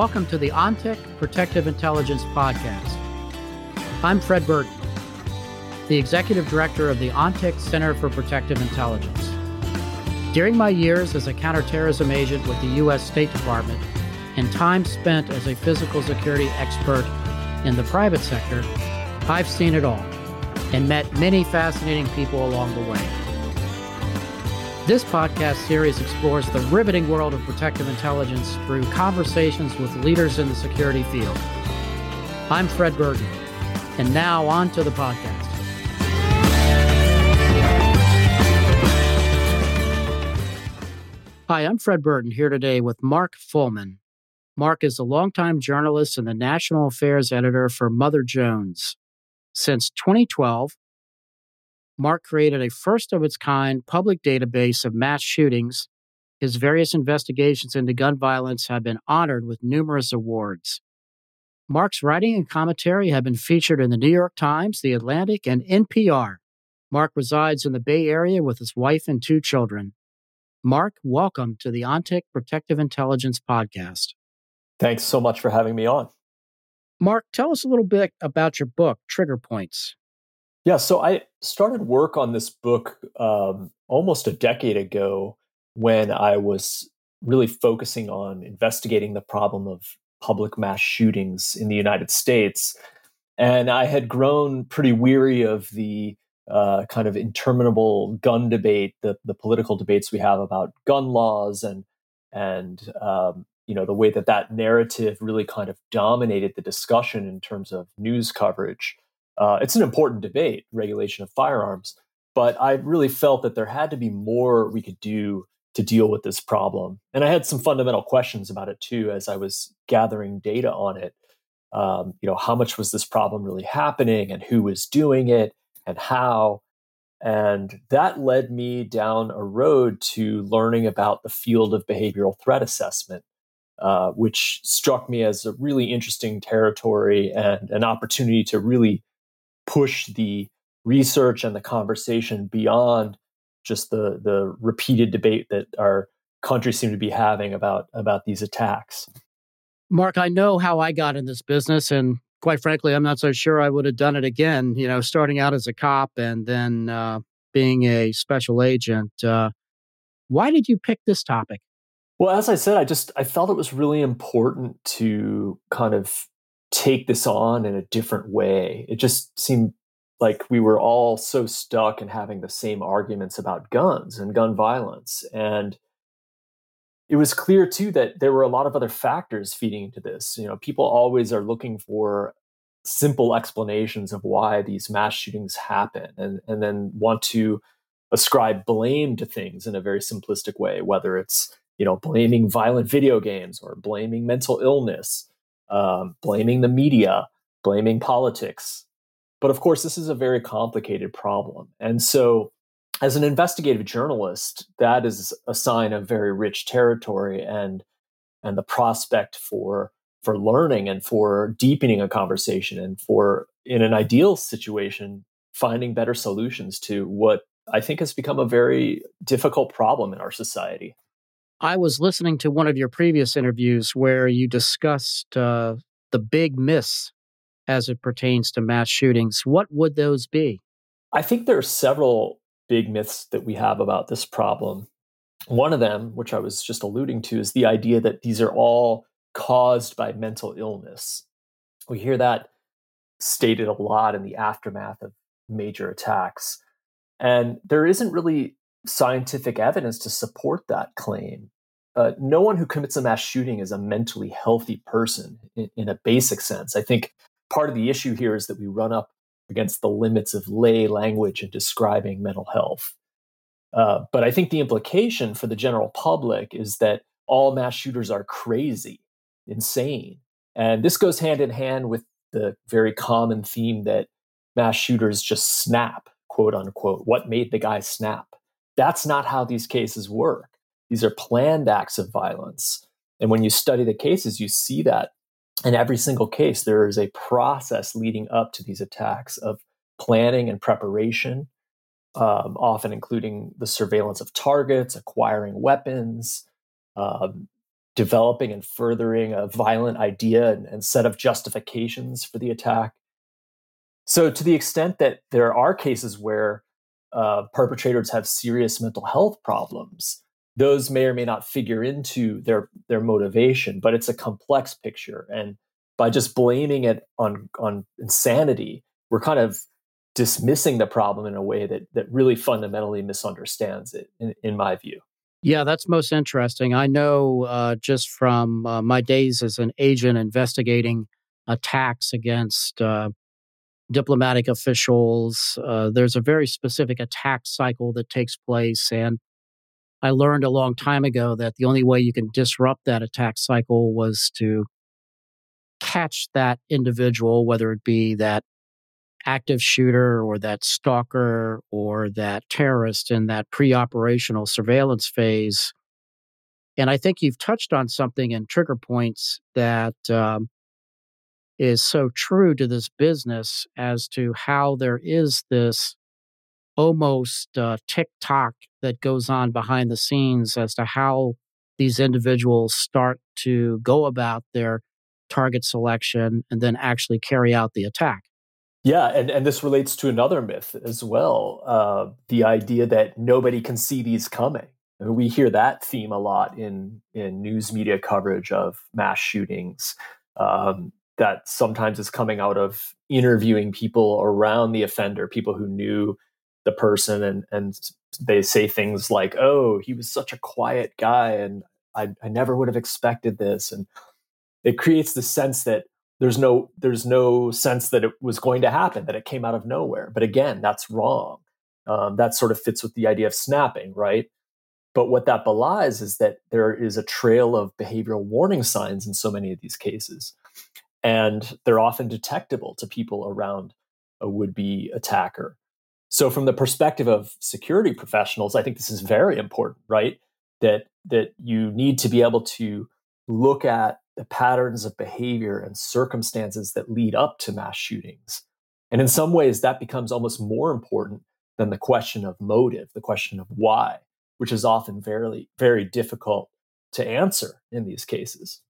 Welcome to the ONTIC Protective Intelligence Podcast. I'm Fred Burton, the Executive Director of the ONTIC Center for Protective Intelligence. During my years as a counterterrorism agent with the U.S. State Department and time spent as a physical security expert in the private sector, I've seen it all and met many fascinating people along the way. This podcast series explores the riveting world of protective intelligence through conversations with leaders in the security field. I'm Fred Burton, and now on to the podcast. Hi, I'm Fred Burton here today with Mark Follman. Mark is a longtime journalist and the national affairs editor for Mother Jones. Since 2012, Mark created a first of its kind public database of mass shootings. His various investigations into gun violence have been honored with numerous awards. Mark's writing and commentary have been featured in the New York Times, The Atlantic, and NPR. Mark resides in the Bay Area with his wife and two children. Mark, welcome to the ONTIC Protective Intelligence Podcast. Thanks so much for having me on. Mark, tell us a little bit about your book, Trigger Points. Yeah, so I started work on this book um, almost a decade ago when I was really focusing on investigating the problem of public mass shootings in the United States. And I had grown pretty weary of the uh, kind of interminable gun debate, the, the political debates we have about gun laws and and um, you know the way that that narrative really kind of dominated the discussion in terms of news coverage uh, it's an important debate, regulation of firearms. But I really felt that there had to be more we could do to deal with this problem. And I had some fundamental questions about it too as I was gathering data on it. Um, you know, how much was this problem really happening and who was doing it and how? And that led me down a road to learning about the field of behavioral threat assessment, uh, which struck me as a really interesting territory and an opportunity to really push the research and the conversation beyond just the the repeated debate that our country seem to be having about about these attacks. Mark, I know how I got in this business and quite frankly, I'm not so sure I would have done it again, you know, starting out as a cop and then uh, being a special agent. Uh, why did you pick this topic? Well, as I said, I just I felt it was really important to kind of take this on in a different way. It just seemed like we were all so stuck in having the same arguments about guns and gun violence. And it was clear too that there were a lot of other factors feeding into this. You know, people always are looking for simple explanations of why these mass shootings happen and, and then want to ascribe blame to things in a very simplistic way, whether it's, you know, blaming violent video games or blaming mental illness um, blaming the media, blaming politics. But of course, this is a very complicated problem. And so, as an investigative journalist, that is a sign of very rich territory and and the prospect for for learning and for deepening a conversation and for in an ideal situation finding better solutions to what I think has become a very difficult problem in our society. I was listening to one of your previous interviews where you discussed uh, the big myths as it pertains to mass shootings. What would those be? I think there are several big myths that we have about this problem. One of them, which I was just alluding to, is the idea that these are all caused by mental illness. We hear that stated a lot in the aftermath of major attacks. And there isn't really scientific evidence to support that claim. Uh, no one who commits a mass shooting is a mentally healthy person in, in, a basic sense. I think part of the issue here is that we run up against the limits of lay language in describing mental health. Uh, but I think the implication for the general public is that all mass shooters are crazy, insane. And this goes hand in hand with the very common theme that mass shooters just snap, quote unquote. What made the guy snap? That's not how these cases work. These are planned acts of violence. And when you study the cases, you see that in every single case, there is a process leading up to these attacks of planning and preparation, um, often including the surveillance of targets, acquiring weapons, um, developing and furthering a violent idea and, and set of justifications for the attack. So, to the extent that there are cases where uh, perpetrators have serious mental health problems, those may or may not figure into their their motivation. But it's a complex picture, and by just blaming it on on insanity, we're kind of dismissing the problem in a way that that really fundamentally misunderstands it, in, in my view. Yeah, that's most interesting. I know uh, just from uh, my days as an agent investigating attacks against uh, diplomatic officials, uh, there's a very specific attack cycle that takes place. And I learned a long time ago that the only way you can disrupt that attack cycle was to catch that individual, whether it be that active shooter or that stalker or that terrorist in that pre operational surveillance phase. And I think you've touched on something in trigger points that um, is so true to this business as to how there is this almost uh, tick tock that goes on behind the scenes as to how these individuals start to go about their target selection and then actually carry out the attack. Yeah, and, and this relates to another myth as well uh, the idea that nobody can see these coming. We hear that theme a lot in, in news media coverage of mass shootings. Um, that sometimes is coming out of interviewing people around the offender, people who knew the person, and, and they say things like, "Oh, he was such a quiet guy, and I, I never would have expected this." And it creates the sense that there's no there's no sense that it was going to happen that it came out of nowhere. But again that's wrong. Um, that sort of fits with the idea of snapping right? But what that belies is that there is a trail of behavioral warning signs in so many of these cases and they're often detectable to people around a would-be attacker so from the perspective of security professionals i think this is very important right that that you need to be able to look at the patterns of behavior and circumstances that lead up to mass shootings. And in some ways, that becomes almost more important than the question of motive, the question of why, which is often very, very difficult to answer in these cases.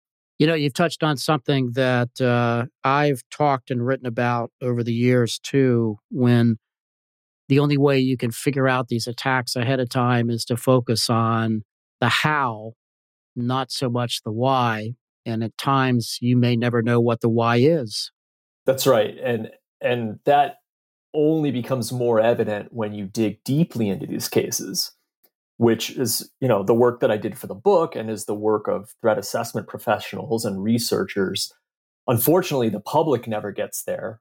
You know, you've touched on something that uh, I've talked and written about over the years too. When the only way you can figure out these attacks ahead of time is to focus on the how, not so much the why. And at times you may never know what the why is. That's right. And and that only becomes more evident when you dig deeply into these cases, which is, you know, the work that I did for the book and is the work of threat assessment professionals and researchers. Unfortunately, the public never gets there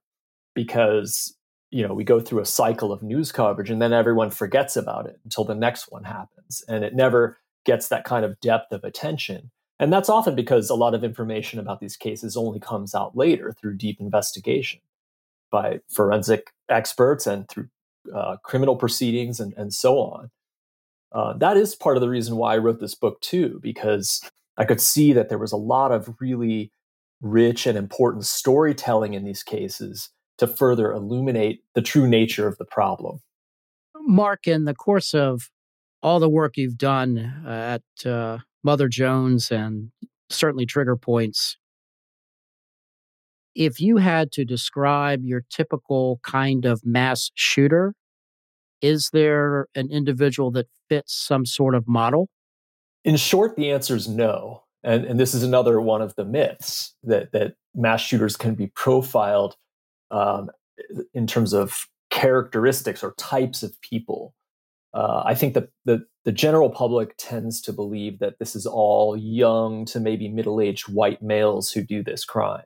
because you know we go through a cycle of news coverage and then everyone forgets about it until the next one happens and it never gets that kind of depth of attention and that's often because a lot of information about these cases only comes out later through deep investigation by forensic experts and through uh, criminal proceedings and, and so on. Uh, that is part of the reason why I wrote this book too, because I could see that there was a lot of really rich and important storytelling in these cases to further illuminate the true nature of the problem. Mark, in the course of all the work you've done at uh, Mother Jones and certainly trigger points. If you had to describe your typical kind of mass shooter, is there an individual that fits some sort of model? In short, the answer is no. And, and this is another one of the myths that, that mass shooters can be profiled um, in terms of characteristics or types of people. Uh, I think that the, the general public tends to believe that this is all young to maybe middle aged white males who do this crime.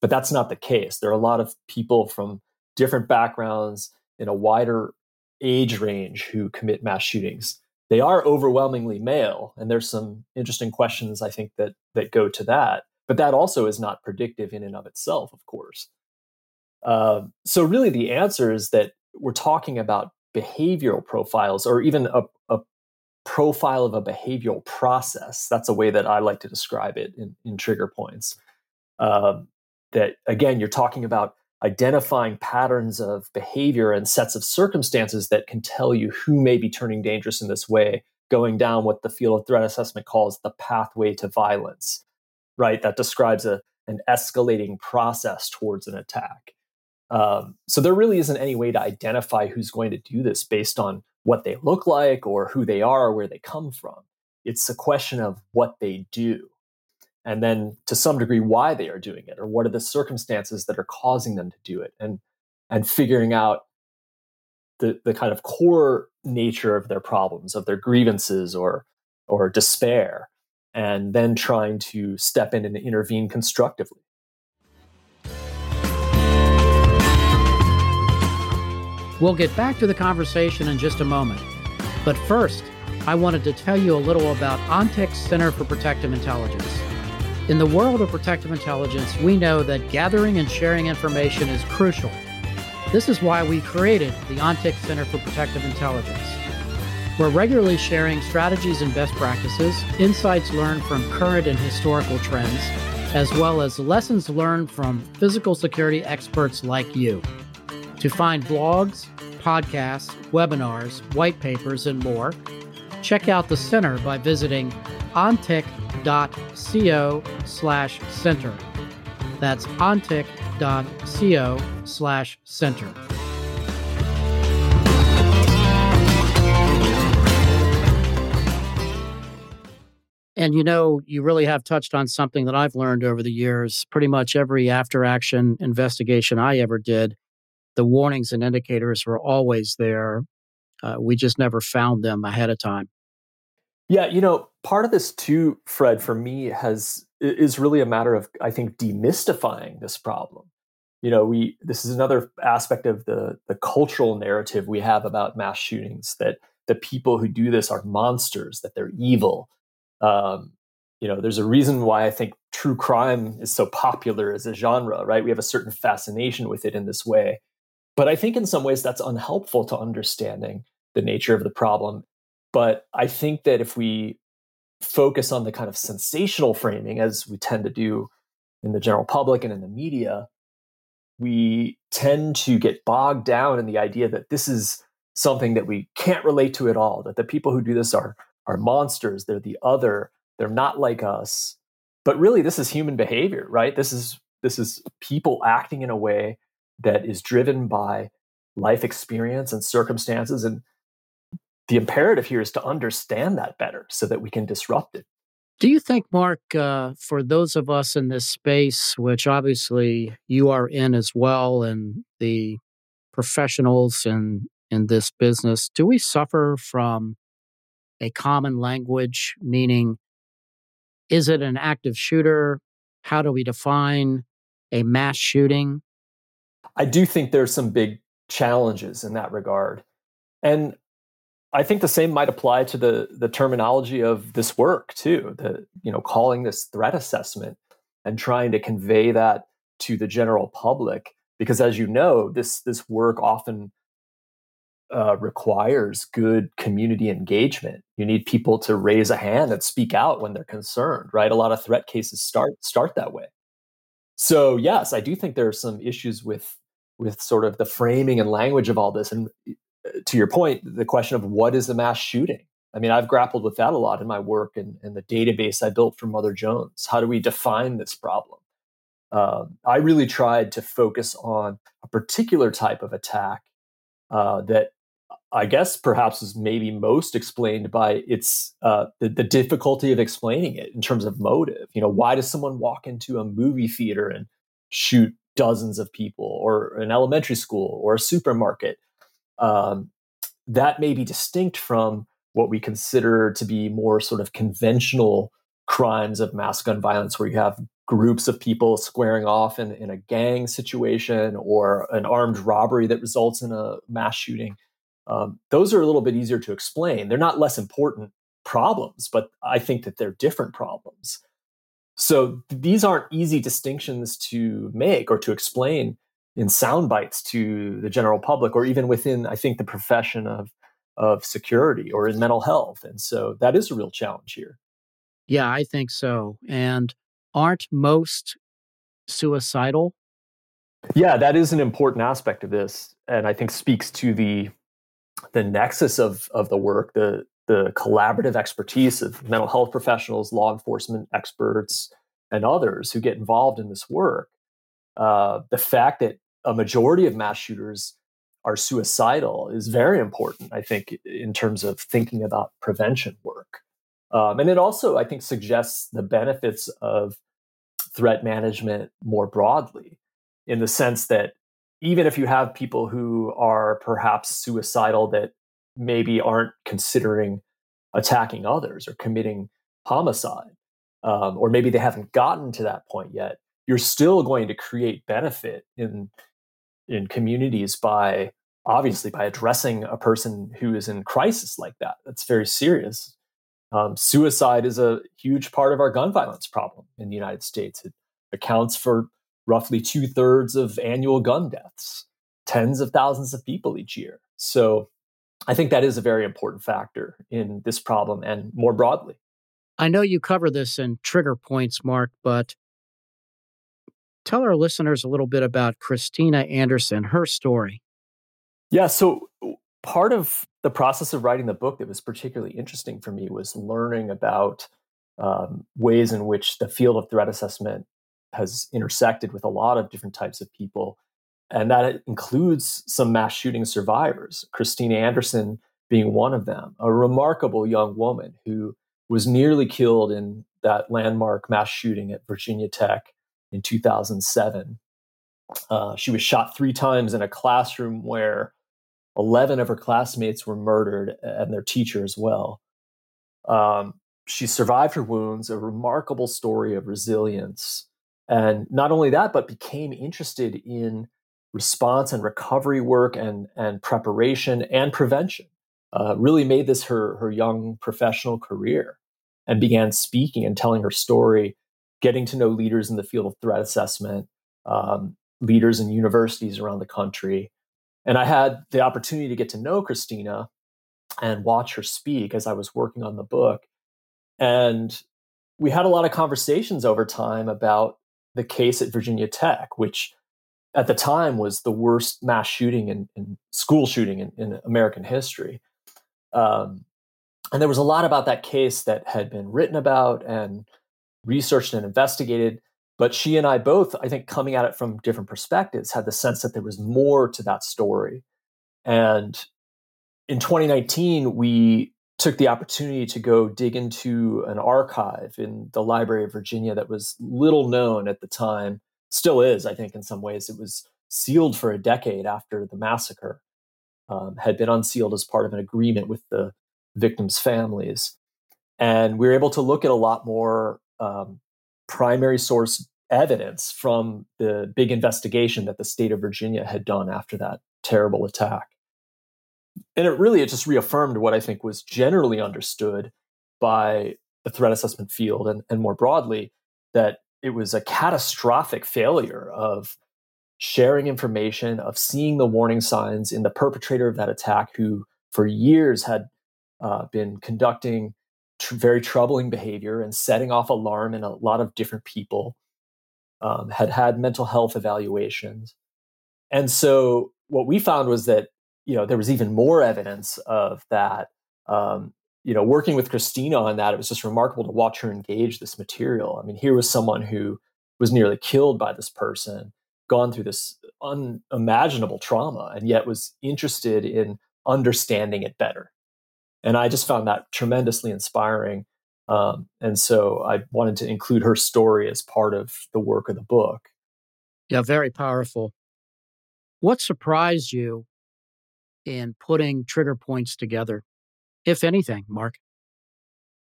But that's not the case. There are a lot of people from different backgrounds in a wider age range who commit mass shootings. They are overwhelmingly male, and there's some interesting questions I think that that go to that. But that also is not predictive in and of itself, of course. Uh, so really, the answer is that we're talking about behavioral profiles or even a, a profile of a behavioral process. That's a way that I like to describe it in, in trigger points. Uh, that again, you're talking about identifying patterns of behavior and sets of circumstances that can tell you who may be turning dangerous in this way going down what the field of threat assessment calls the pathway to violence, right? That describes a, an escalating process towards an attack. Um, so there really isn't any way to identify who's going to do this based on what they look like or who they are or where they come from. It's a question of what they do. And then to some degree, why they are doing it or what are the circumstances that are causing them to do it and, and figuring out the, the kind of core nature of their problems, of their grievances or, or despair, and then trying to step in and intervene constructively. We'll get back to the conversation in just a moment. But first, I wanted to tell you a little about ONTIC's Center for Protective Intelligence. In the world of protective intelligence, we know that gathering and sharing information is crucial. This is why we created the ONTIC Center for Protective Intelligence. We're regularly sharing strategies and best practices, insights learned from current and historical trends, as well as lessons learned from physical security experts like you. To find blogs, podcasts, webinars, white papers, and more, check out the center by visiting ontic.co slash center. That's ontic.co slash center. And you know, you really have touched on something that I've learned over the years. Pretty much every after action investigation I ever did the warnings and indicators were always there. Uh, we just never found them ahead of time. Yeah, you know, part of this too, Fred, for me has is really a matter of I think demystifying this problem. You know, we this is another aspect of the the cultural narrative we have about mass shootings that the people who do this are monsters, that they're evil. Um, you know, there's a reason why I think true crime is so popular as a genre, right? We have a certain fascination with it in this way. But I think in some ways that's unhelpful to understanding the nature of the problem. But I think that if we focus on the kind of sensational framing, as we tend to do in the general public and in the media, we tend to get bogged down in the idea that this is something that we can't relate to at all, that the people who do this are, are monsters, they're the other, they're not like us. But really, this is human behavior, right? This is this is people acting in a way that is driven by life experience and circumstances. And the imperative here is to understand that better so that we can disrupt it. Do you think, Mark, uh, for those of us in this space, which obviously you are in as well, and the professionals in, in this business, do we suffer from a common language? Meaning, is it an active shooter? How do we define a mass shooting? I do think there's some big challenges in that regard. And I think the same might apply to the the terminology of this work too. The you know calling this threat assessment and trying to convey that to the general public because as you know this this work often uh, requires good community engagement. You need people to raise a hand and speak out when they're concerned, right? A lot of threat cases start start that way. So yes, I do think there are some issues with with sort of the framing and language of all this. And to your point, the question of what is a mass shooting? I mean, I've grappled with that a lot in my work and, and the database I built for Mother Jones. How do we define this problem? Um, I really tried to focus on a particular type of attack uh, that I guess perhaps is maybe most explained by its uh, the, the, difficulty of explaining it in terms of motive. You know, why does someone walk into a movie theater and shoot dozens of people or an elementary school or a supermarket um, that may be distinct from what we consider to be more sort of conventional crimes of mass gun violence where you have groups of people squaring off in, in a gang situation or an armed robbery that results in a mass shooting. Um, those are a little bit easier to explain. They're not less important problems but i think that they're different problems. So these aren't easy distinctions to make or to explain in sound bites to the general public or even within, I think, the profession of, of security or in mental health. And so that is a real challenge here. Yeah, I think so. And aren't most suicidal? Yeah, that is an important aspect of this. And I think speaks to the the nexus of of the work, the the collaborative expertise of mental health professionals, law enforcement experts, and others who get involved in this work, uh, the fact that a majority of mass shooters are suicidal is very important, I think, in terms of thinking about prevention work. Um, and it also, I think, suggests the benefits of threat management more broadly, in the sense that even if you have people who are perhaps suicidal that maybe aren't considering attacking others or committing homicide, um, or maybe they haven't gotten to that point yet, you're still going to create benefit in in communities by obviously by addressing a person who is in crisis like that. That's very serious. Um, suicide is a huge part of our gun violence problem in the United States. It accounts for roughly two thirds of annual gun deaths, tens of thousands of people each year. So I think that is a very important factor in this problem and more broadly. I know you cover this in trigger points, Mark, but tell our listeners a little bit about Kristina Anderson, her story. Yeah, so part of the process of writing the book that was particularly interesting for me was learning about um, ways in which the field of threat assessment has intersected with a lot of different types of people. And that includes some mass shooting survivors, Kristina Anderson being one of them, a remarkable young woman who was nearly killed in that landmark mass shooting at Virginia Tech in 2007. Uh, she was shot three times in a classroom where 11 of her classmates were murdered and their teacher as well. Um, she survived her wounds, a remarkable story of resilience. And not only that, but became interested in response and recovery work and, and preparation and prevention. Uh, really made this her, her young professional career and began speaking and telling her story, getting to know leaders in the field of threat assessment, um, leaders in universities around the country, and I had the opportunity to get to know Kristina and watch her speak as I was working on the book. And we had a lot of conversations over time about the case at Virginia Tech, which at the time was the worst mass shooting and school shooting in, in American history. Um, and there was a lot about that case that had been written about and researched and investigated. But she and I both, I think, coming at it from different perspectives, had the sense that there was more to that story. And in 2019, we took the opportunity to go dig into an archive in the Library of Virginia that was little known at the time, still is, I think, in some ways. It was sealed for a decade after the massacre, um, had been unsealed as part of an agreement with the victims' families. And we were able to look at a lot more um, primary source evidence from the big investigation that the state of Virginia had done after that terrible attack. And it really it just reaffirmed what I think was generally understood by the threat assessment field and, and more broadly that it was a catastrophic failure of sharing information, of seeing the warning signs in the perpetrator of that attack, who for years had uh, been conducting tr- very troubling behavior and setting off alarm in a lot of different people, um, had had mental health evaluations. And so what we found was that, you know, there was even more evidence of that. Um, you know, working with Kristina on that, it was just remarkable to watch her engage this material. I mean, here was someone who was nearly killed by this person, gone through this unimaginable trauma, and yet was interested in understanding it better. And I just found that tremendously inspiring. Um, and so I wanted to include her story as part of the work of the book. Yeah, very powerful. What surprised you in putting trigger points together, if anything, Mark?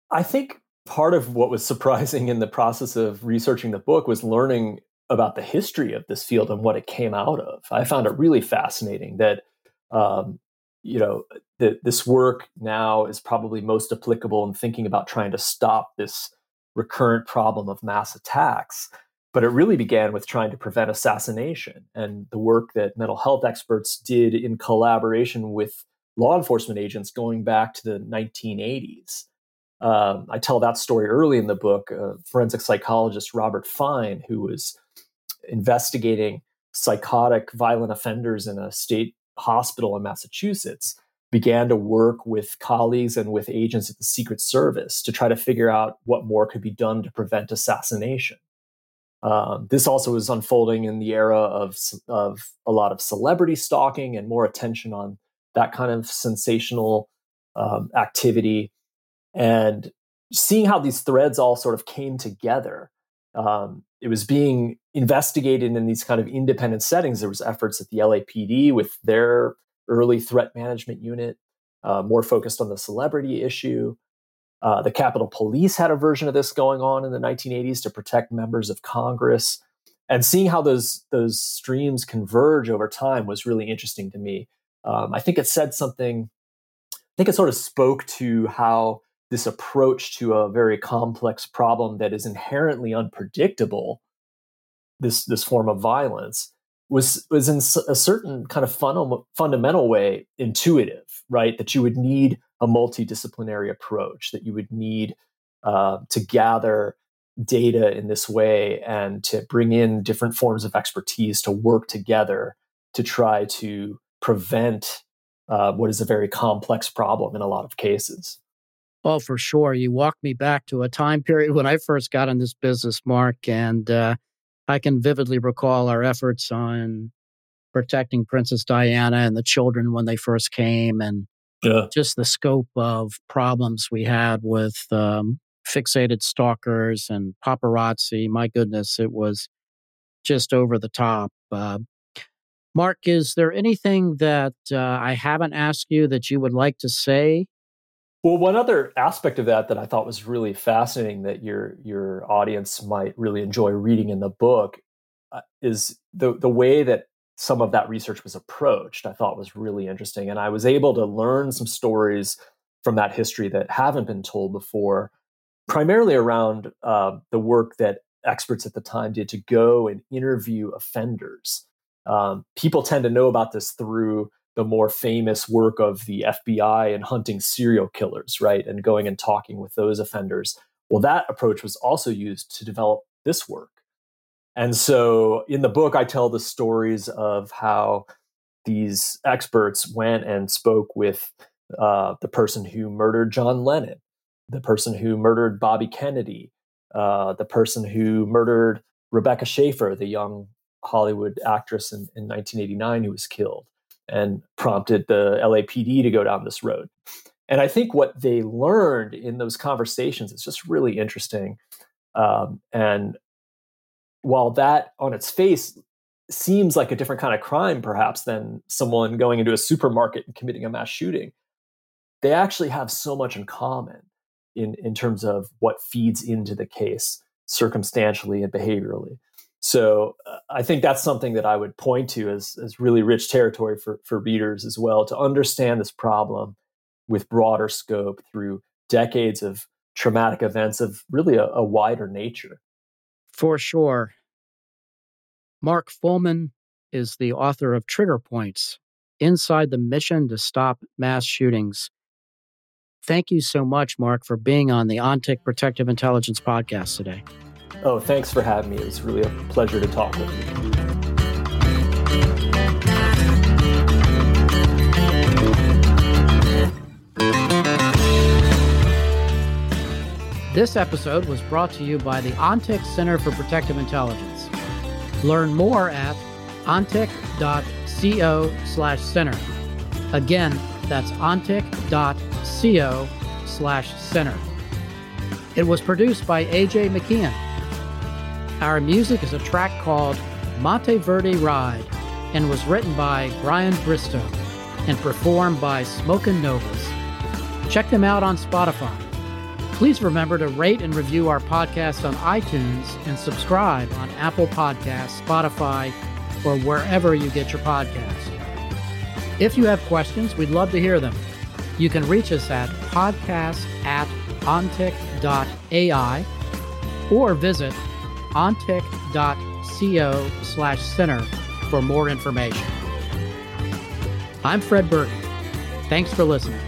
I think part of what was surprising in the process of researching the book was learning about the history of this field and what it came out of. I found it really fascinating that um, you know that this work now is probably most applicable in thinking about trying to stop this recurrent problem of mass attacks but it really began with trying to prevent assassination. And the work that mental health experts did in collaboration with law enforcement agents going back to the 1980s um, i tell that story early in the book. Uh, forensic psychologist Robert Fein who was investigating psychotic violent offenders in a state hospital in Massachusetts began to work with colleagues and with agents at the Secret Service to try to figure out what more could be done to prevent assassination. Um, this also was unfolding in the era of, of a lot of celebrity stalking and more attention on that kind of sensational um, activity. And seeing how these threads all sort of came together, um, it was being investigated in these kind of independent settings. There was efforts at the LAPD with their early threat management unit, uh, more focused on the celebrity issue. Uh, the Capitol Police had a version of this going on in the 1980s to protect members of Congress. And seeing how those those streams converge over time was really interesting to me. Um, I think it said something. I think it sort of spoke to how this approach to a very complex problem that is inherently unpredictable, this this form of violence, was was in a certain kind of fun, fundamental way intuitive, right? That you would need a multidisciplinary approach, that you would need uh, to gather data in this way and to bring in different forms of expertise to work together to try to prevent uh, what is a very complex problem in a lot of cases. Oh, for sure. You walked me back to a time period when I first got in this business, Mark, and uh, I can vividly recall our efforts on protecting Princess Diana and the children when they first came, and yeah. just the scope of problems we had with um, fixated stalkers and paparazzi. My goodness, it was just over the top. Uh, Mark, is there anything that uh, I haven't asked you that you would like to say? Well, one other aspect of that that I thought was really fascinating that your your audience might really enjoy reading in the book uh, is the the way that some of that research was approached, I thought was really interesting. And I was able to learn some stories from that history that haven't been told before, primarily around uh, the work that experts at the time did to go and interview offenders. Um, people tend to know about this through the more famous work of the FBI and hunting serial killers, right? And going and talking with those offenders. Well, that approach was also used to develop this work. And so in the book, I tell the stories of how these experts went and spoke with uh, the person who murdered John Lennon, the person who murdered Bobby Kennedy, uh, the person who murdered Rebecca Schaeffer, the young Hollywood actress in, in 1989 who was killed and prompted the LAPD to go down this road. And I think what they learned in those conversations is just really interesting. Um, and while that on its face seems like a different kind of crime, perhaps, than someone going into a supermarket and committing a mass shooting, they actually have so much in common in, in terms of what feeds into the case circumstantially and behaviorally. So uh, I think that's something that I would point to as, as really rich territory for, for readers as well to understand this problem with broader scope through decades of traumatic events of really a, a wider nature. For sure. Mark Follman is the author of Trigger Points Inside the Mission to Stop Mass Shootings. Thank you so much, Mark, for being on the ONTIC Protective Intelligence podcast today. Oh, thanks for having me. It was really a pleasure to talk with you. This episode was brought to you by the ONTIC Center for Protective Intelligence. Learn more at ontic.co slash center. Again, that's ontic.co slash center. It was produced by AJ McKeon. Our music is a track called Monteverde Ride and was written by Brian Bristow and performed by Smokin' Novas. Check them out on Spotify. Please remember to rate and review our podcast on iTunes and subscribe on Apple Podcasts, Spotify, or wherever you get your podcasts. If you have questions, we'd love to hear them. You can reach us at podcast at ontic.ai or visit ontic.co slash center for more information. I'm Fred Burton. Thanks for listening.